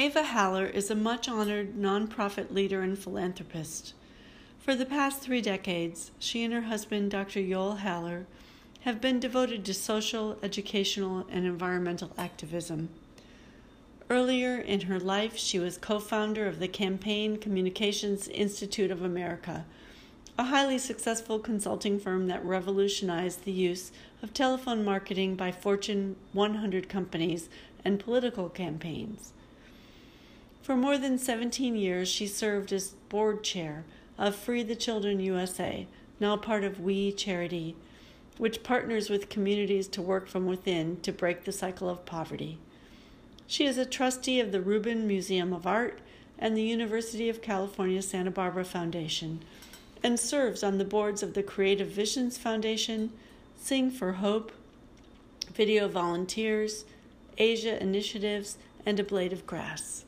Ava Haller is a much honored nonprofit leader and philanthropist. For the past three decades, she and her husband, Dr. Joel Haller, have been devoted to social, educational, and environmental activism. Earlier in her life, she was co founder of the Campaign Communications Institute of America, a highly successful consulting firm that revolutionized the use of telephone marketing by Fortune 100 companies and political campaigns. For more than 17 years, she served as board chair of Free the Children USA, now part of We Charity, which partners with communities to work from within to break the cycle of poverty. She is a trustee of the Rubin Museum of Art and the University of California Santa Barbara Foundation, and serves on the boards of the Creative Visions Foundation, Sing for Hope, Video Volunteers, Asia Initiatives, and A Blade of Grass.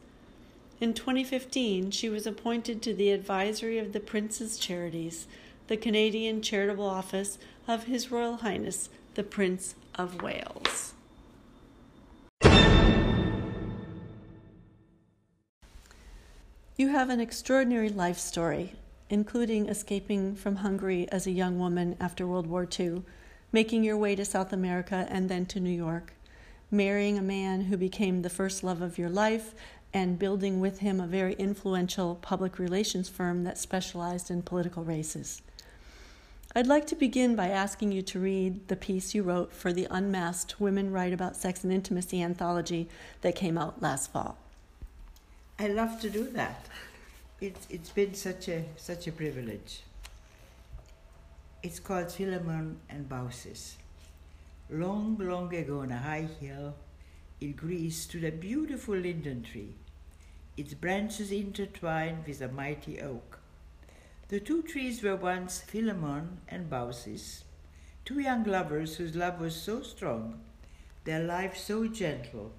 In 2015, she was appointed to the advisory of the Prince's Charities, the Canadian charitable office of His Royal Highness the Prince of Wales. You have an extraordinary life story, including escaping from Hungary as a young woman after World War II, making your way to South America and then to New York, marrying a man who became the first love of your life, and building with him a very influential public relations firm that specialized in political races. I'd like to begin by asking you to read the piece you wrote for the Unmasked Women Write About Sex and Intimacy anthology that came out last fall. I love to do that. It's, it's been such a, such a privilege. It's called Philemon and Baucis. Long, long ago on a high hill in Greece stood a beautiful linden tree its branches intertwined with a mighty oak. The two trees were once Philemon and Baucis, two young lovers whose love was so strong, their life so gentle,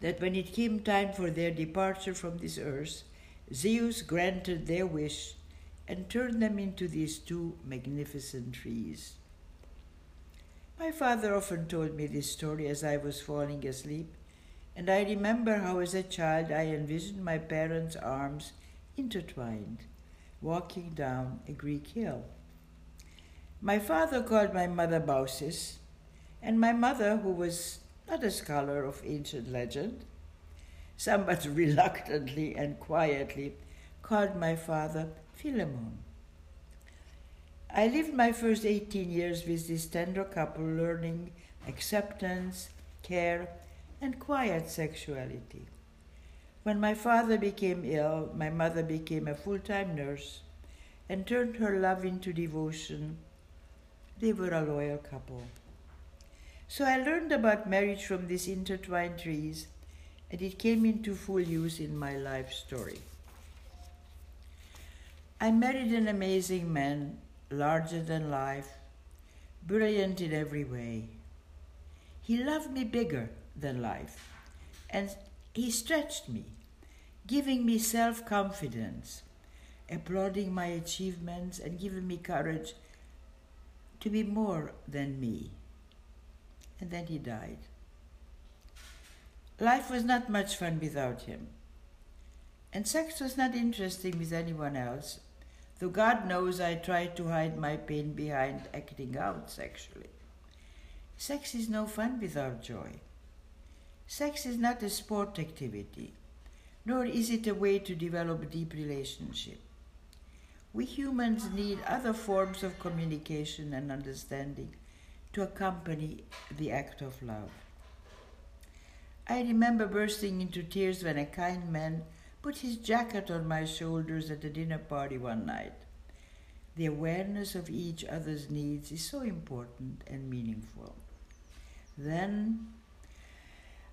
that when it came time for their departure from this earth, Zeus granted their wish and turned them into these two magnificent trees. My father often told me this story as I was falling asleep, and I remember how, as a child, I envisioned my parents' arms intertwined, walking down a Greek hill. My father called my mother Baucis, and my mother, who was not a scholar of ancient legend, somewhat reluctantly and quietly called my father Philemon. I lived my first 18 years with this tender couple, learning acceptance, care, and quiet sexuality. When my father became ill, my mother became a full time nurse and turned her love into devotion. They were a loyal couple. So I learned about marriage from these intertwined trees, and it came into full use in my life story. I married an amazing man, larger than life, brilliant in every way. He loved me bigger than life. And he stretched me, giving me self confidence, applauding my achievements, and giving me courage to be more than me. And then he died. Life was not much fun without him. And sex was not interesting with anyone else, though God knows I tried to hide my pain behind acting out sexually. Sex is no fun without joy. Sex is not a sport activity, nor is it a way to develop a deep relationship. We humans need other forms of communication and understanding to accompany the act of love. I remember bursting into tears when a kind man put his jacket on my shoulders at a dinner party one night. The awareness of each other's needs is so important and meaningful. Then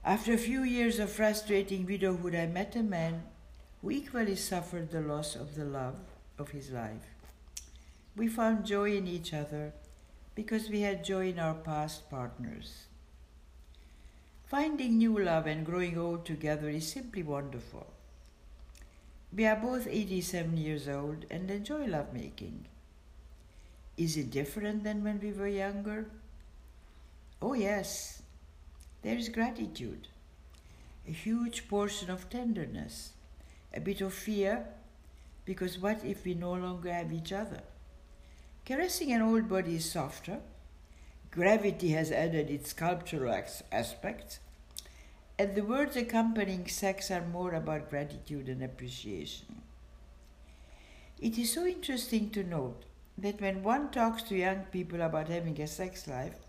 after a few years of frustrating widowhood, I met a man who equally suffered the loss of the love of his life. We found joy in each other because we had joy in our past partners. Finding new love and growing old together is simply wonderful. We are both 87 years old and enjoy lovemaking. Is it different than when we were younger? Oh, yes. There is gratitude. a huge portion of tenderness, a bit of fear, because what if we no longer have each other? Caressing an old body is softer. Gravity has added its sculptural aspects, and the words accompanying sex are more about gratitude and appreciation. It is so interesting to note that when one talks to young people about having a sex life,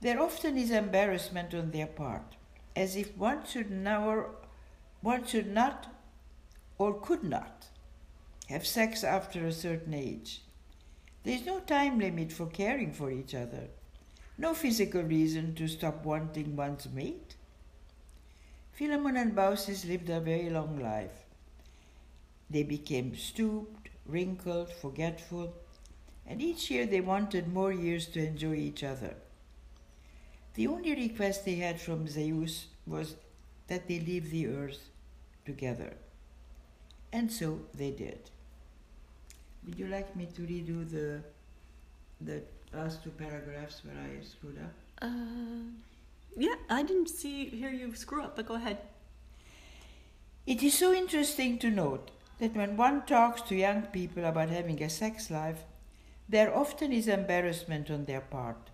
there often is embarrassment on their part, as if one should never, one should not or could not have sex after a certain age. There is no time limit for caring for each other, no physical reason to stop wanting one's mate. Philemon and Baucis lived a very long life. They became stooped, wrinkled, forgetful, and each year they wanted more years to enjoy each other. The only request they had from Zeus was that they leave the earth together. And so they did. Would you like me to redo the the last two paragraphs where I screwed up? Uh, yeah, I didn't see hear you screw up, but go ahead. It is so interesting to note that when one talks to young people about having a sex life, there often is embarrassment on their part,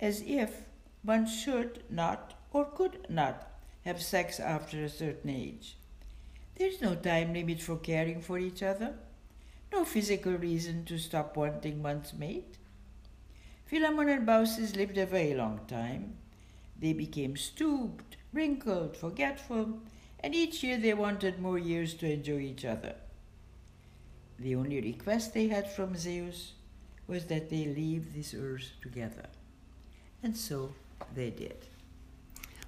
as if one should not or could not have sex after a certain age. There is no time limit for caring for each other, no physical reason to stop wanting one's mate. Philemon and Baucis lived a very long time. They became stooped, wrinkled, forgetful, and each year they wanted more years to enjoy each other. The only request they had from Zeus was that they leave this earth together. And so they did.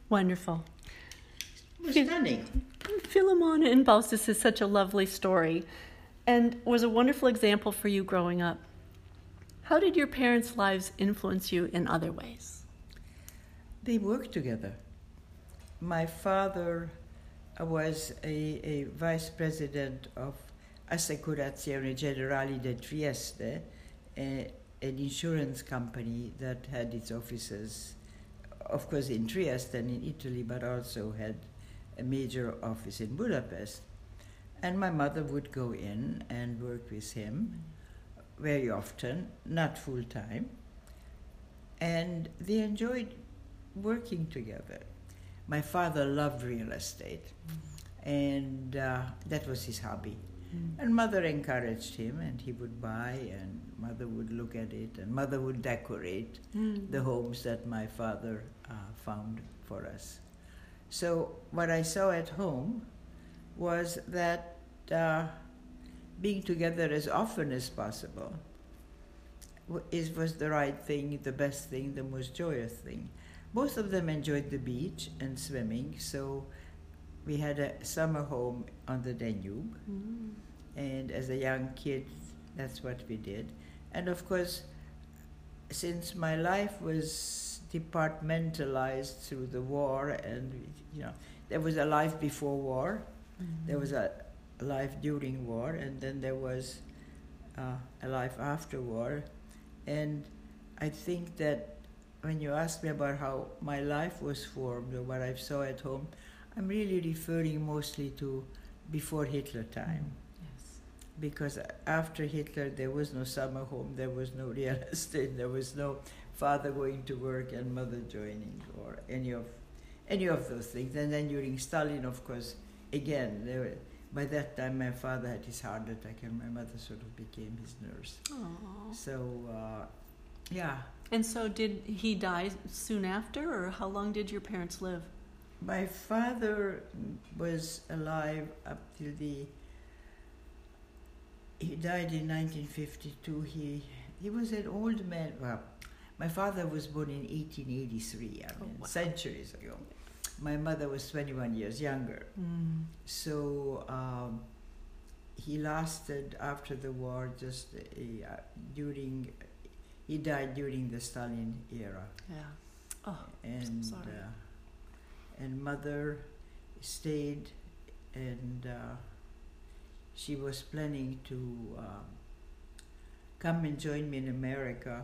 Wonderful. It was stunning. Philemon and Baucis is such a lovely story and was a wonderful example for you growing up. How did your parents' lives influence you in other ways? They worked together. My father was a, a vice president of Assicurazioni Generali di Trieste, a, an insurance company that had its offices, of course, in Trieste and in Italy, but also had a major office in Budapest. And my mother would go in and work with him very often, not full time. And they enjoyed working together. My father loved real estate, and uh, that was his hobby. Mm. And mother encouraged him, and he would buy, and mother would look at it, and mother would decorate mm. the homes that my father uh, found for us. So, what I saw at home was that uh, being together as often as possible is, was the right thing, the best thing, the most joyous thing. Both of them enjoyed the beach and swimming, so we had a summer home on the Danube. Mm. And as a young kid, that's what we did. And of course, since my life was departmentalized through the war, and you know, there was a life before war, mm-hmm. there was a life during war, and then there was uh, a life after war. And I think that when you ask me about how my life was formed or what I saw at home, I'm really referring mostly to before Hitler time. Yes. Because after Hitler, there was no summer home, there was no real estate, there was no father going to work and mother joining, or any of any of those things. And then during Stalin, of course, again, there, by that time my father had his heart attack, and my mother sort of became his nurse. Aww. So, uh, yeah. And so, did he die soon after, or how long did your parents live? My father was alive up till the. He died in 1952. He he was an old man. Well, my father was born in 1883. I mean, oh, wow. centuries ago. My mother was 21 years younger. Mm. So um, he lasted after the war. Just uh, during, he died during the Stalin era. Yeah. Oh, and so sorry. Uh, and mother stayed and uh, she was planning to um, come and join me in America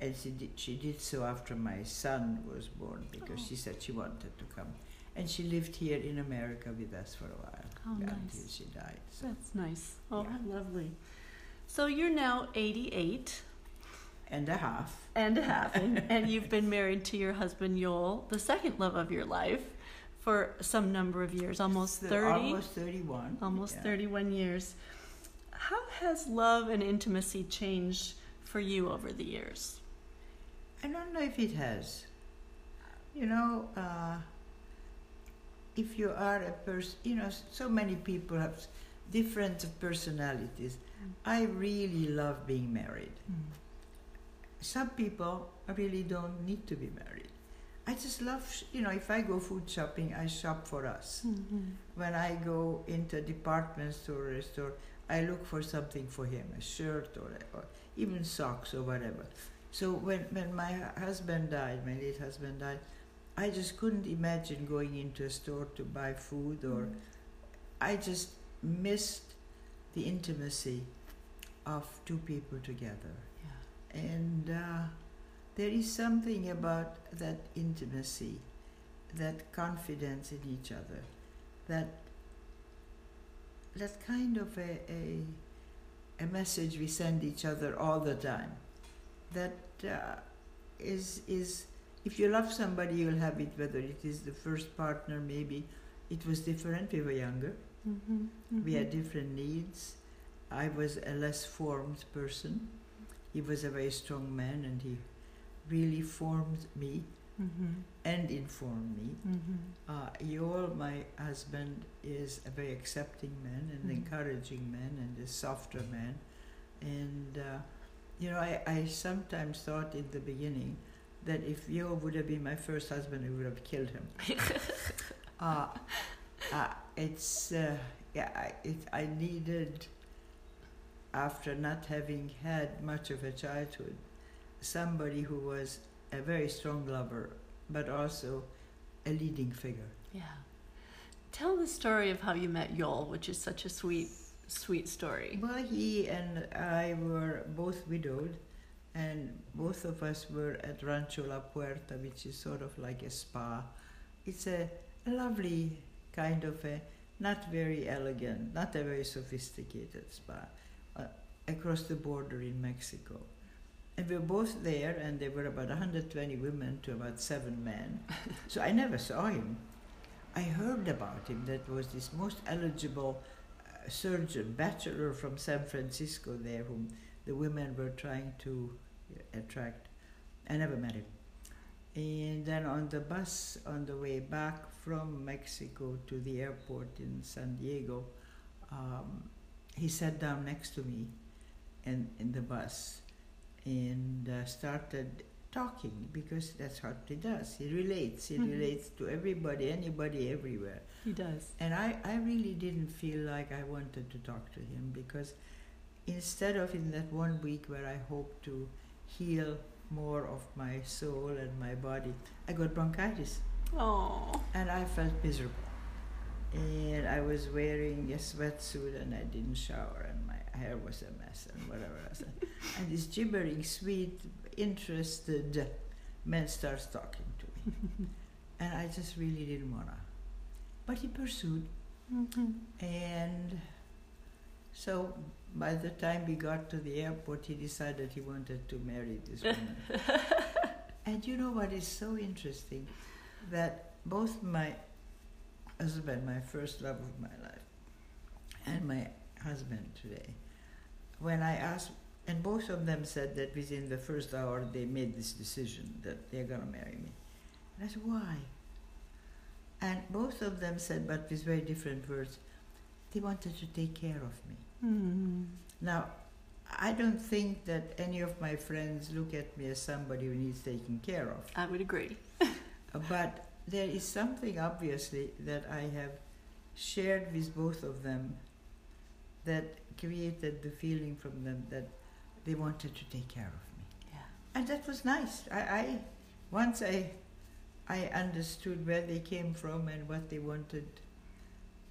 and she did, she did so after my son was born because oh. she said she wanted to come and she lived here in America with us for a while Oh, until nice. she died. So. That's nice. Oh, Yeah. lovely. So you're now 88 And a half. and a half, and, and you've been married to your husband Joel, the second love of your life, for some number of years, almost 30, Almost 31. almost yeah. 31 years. How has love and intimacy changed for you over the years? I don't know if it has. You know, uh, if you are a person, you know, so many people have different personalities. I really love being married. Some people really don't need to be married. I just love, you know, if I go food shopping, I shop for us. Mm-hmm. When I go into a department store or a store, I look for something for him, a shirt or, or even socks or whatever. So when, when my husband died, my late husband died, I just couldn't imagine going into a store to buy food or I just missed the intimacy of two people together. Yeah. And uh, there is something about that intimacy, that confidence in each other, that that kind of a, a, a message we send each other all the time. That uh, is is if you love somebody, you'll have it. Whether it is the first partner, maybe it was different. We were younger. Mm-hmm. We had different needs. I was a less formed person. He was a very strong man, and he really formed me Mm-hmm. and informed me. Mm-hmm. Uh, Joel, my husband, is a very accepting man and Mhm. encouraging man and a softer man. And, uh, you know, I, I sometimes thought in the beginning that if Joel would have been my first husband, I would have killed him. uh, uh, it's, uh, yeah, I, it, I needed, after not having had much of a childhood, somebody who was a very strong lover, but also a leading figure. Yeah. Tell the story of how you met Joel, which is such a sweet, sweet story. Well, he and I were both widowed, and both of us were at Rancho La Puerta, which is sort of like a spa. It's a, a lovely kind of a not very elegant, not a very sophisticated spa, uh, across the border in Mexico. And we were both there, and there were about 120 women to about seven men. so I never saw him. I heard about him. That was this most eligible uh, surgeon, bachelor from San Francisco, there, whom the women were trying to uh, attract. I never met him. And then on the bus on the way back from Mexico to the airport in San Diego, um, he sat down next to me in, in the bus and uh, started talking because that's what he does. He relates. He Mhm. relates to everybody, anybody, everywhere. He does. And I, I really didn't feel like I wanted to talk to him because instead of in that one week where I hoped to heal more of my soul and my body, I got bronchitis Oh. and I felt miserable. And I was wearing a sweatsuit and I didn't shower and my hair was a mess and whatever else. and this gibbering, sweet, interested man starts talking to me. and I just really didn't wanna. But he pursued Mm-hmm. and so by the time we got to the airport, he decided he wanted to marry this woman. and you know what is so interesting? That both my husband, my first love of my life, and my husband today, when I asked, and both of them said that within the first hour they made this decision that they're going to marry me. And I said, why? And both of them said, but with very different words, they wanted to take care of me. Mm-hmm. Now, I don't think that any of my friends look at me as somebody who needs taking care of. I would agree. But there is something obviously that I have shared with both of them that created the feeling from them that they wanted to take care of me. Yeah. And that was nice. I, I once I I understood where they came from and what they wanted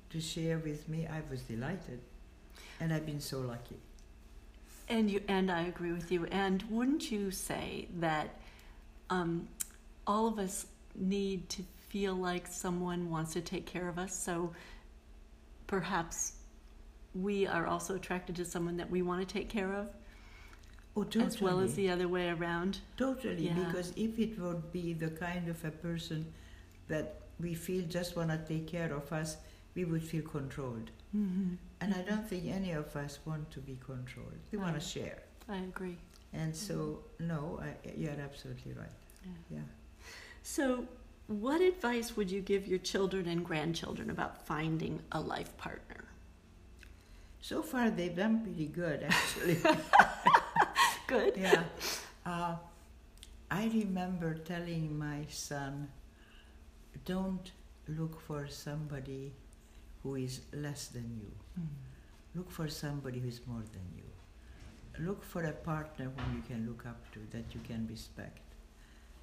to share with me, I was delighted. And I've been so lucky. And you and I agree with you. And wouldn't you say that um, all of us need to feel like someone wants to take care of us. So perhaps we are also attracted to someone that we want to take care of, Oh, totally. as well as the other way around. Totally, Yeah. because if it would be the kind of a person that we feel just want to take care of us, we would feel controlled. Mm-hmm. And I don't think any of us want to be controlled. We want to share. I agree. And so, no, I, you're absolutely right. Yeah. Yeah. So, what advice would you give your children and grandchildren about finding a life partner? So far, they've done pretty good, actually. Good. yeah. Uh, I remember telling my son, don't look for somebody who is less than you. Look for somebody who is more than you. Look for a partner whom you can look up to, that you can respect.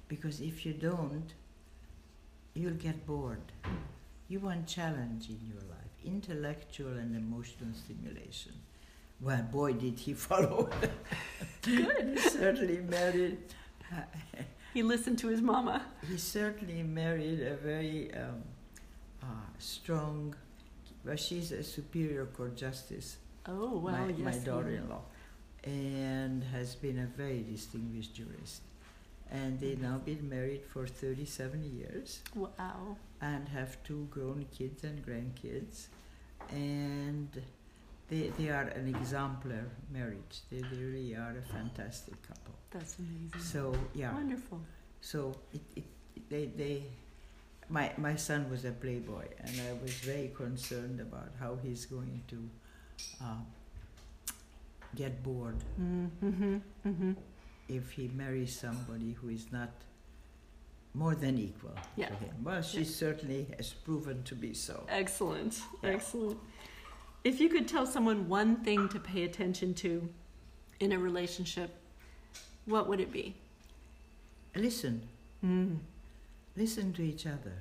Because if you don't, you'll get bored. You want challenge in your life, intellectual and emotional stimulation. Well, boy, did he follow. Good. he certainly married. He listened to his mama. He certainly married a very um, uh, strong. Well, she's a superior court justice, Oh, wow. my, yes. my daughter-in-law, and has been a very distinguished jurist. And they now been married for 37 years Wow. and have two grown kids and grandkids, and they they are an exemplar marriage. They, they really are a fantastic couple. That's amazing. So yeah. Wonderful. So it, it, they, they, my, my son was a playboy, and I was very concerned about how he's going to um, get bored Mm-hmm. Mm-hmm. If he marries somebody who is not more than equal Yeah. to him. Well, she certainly has proven to be so. Excellent. Yeah. Excellent. If you could tell someone one thing to pay attention to in a relationship, what would it be? Listen, Mm. listen to each other.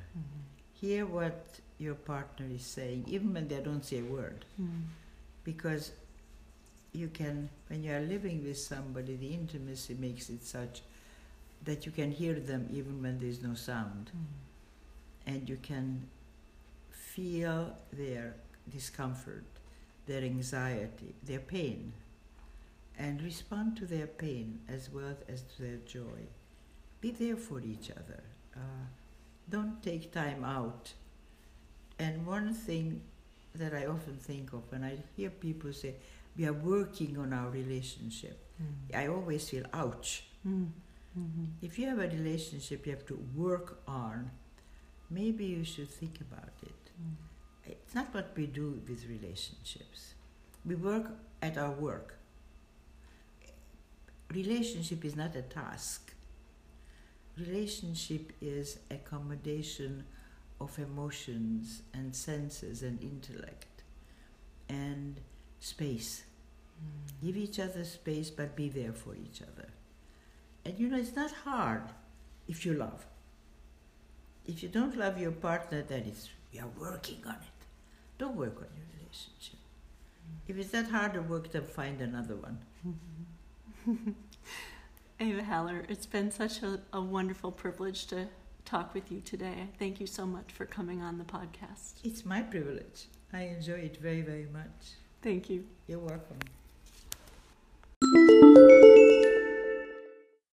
Hear what your partner is saying, even when they don't say a word. Mm. because you can when you are living with somebody the intimacy makes it such that you can hear them even when there's no sound. And you can feel their discomfort their anxiety their pain and respond to their pain as well as to their joy. Be there for each other. Uh, don't take time out. And one thing that I often think of when I hear people say, we are working on our relationship, I always feel, ouch. Mm. Mhm. If you have a relationship you have to work on, maybe you should think about it. Mm. It's not what we do with relationships. We work at our work. Relationship is not a task. Relationship is accommodation of emotions and senses and intellect and space. Give each other space, but be there for each other. And you know, it's not hard if you love. If you don't love your partner, then it's you are working on it. Don't work on your relationship. If it's that hard to work, then find another one. Ava Haller, it's been such a, a wonderful privilege to talk with you today. Thank you so much for coming on the podcast. It's my privilege. I enjoy it very, very much. Thank you. You're welcome.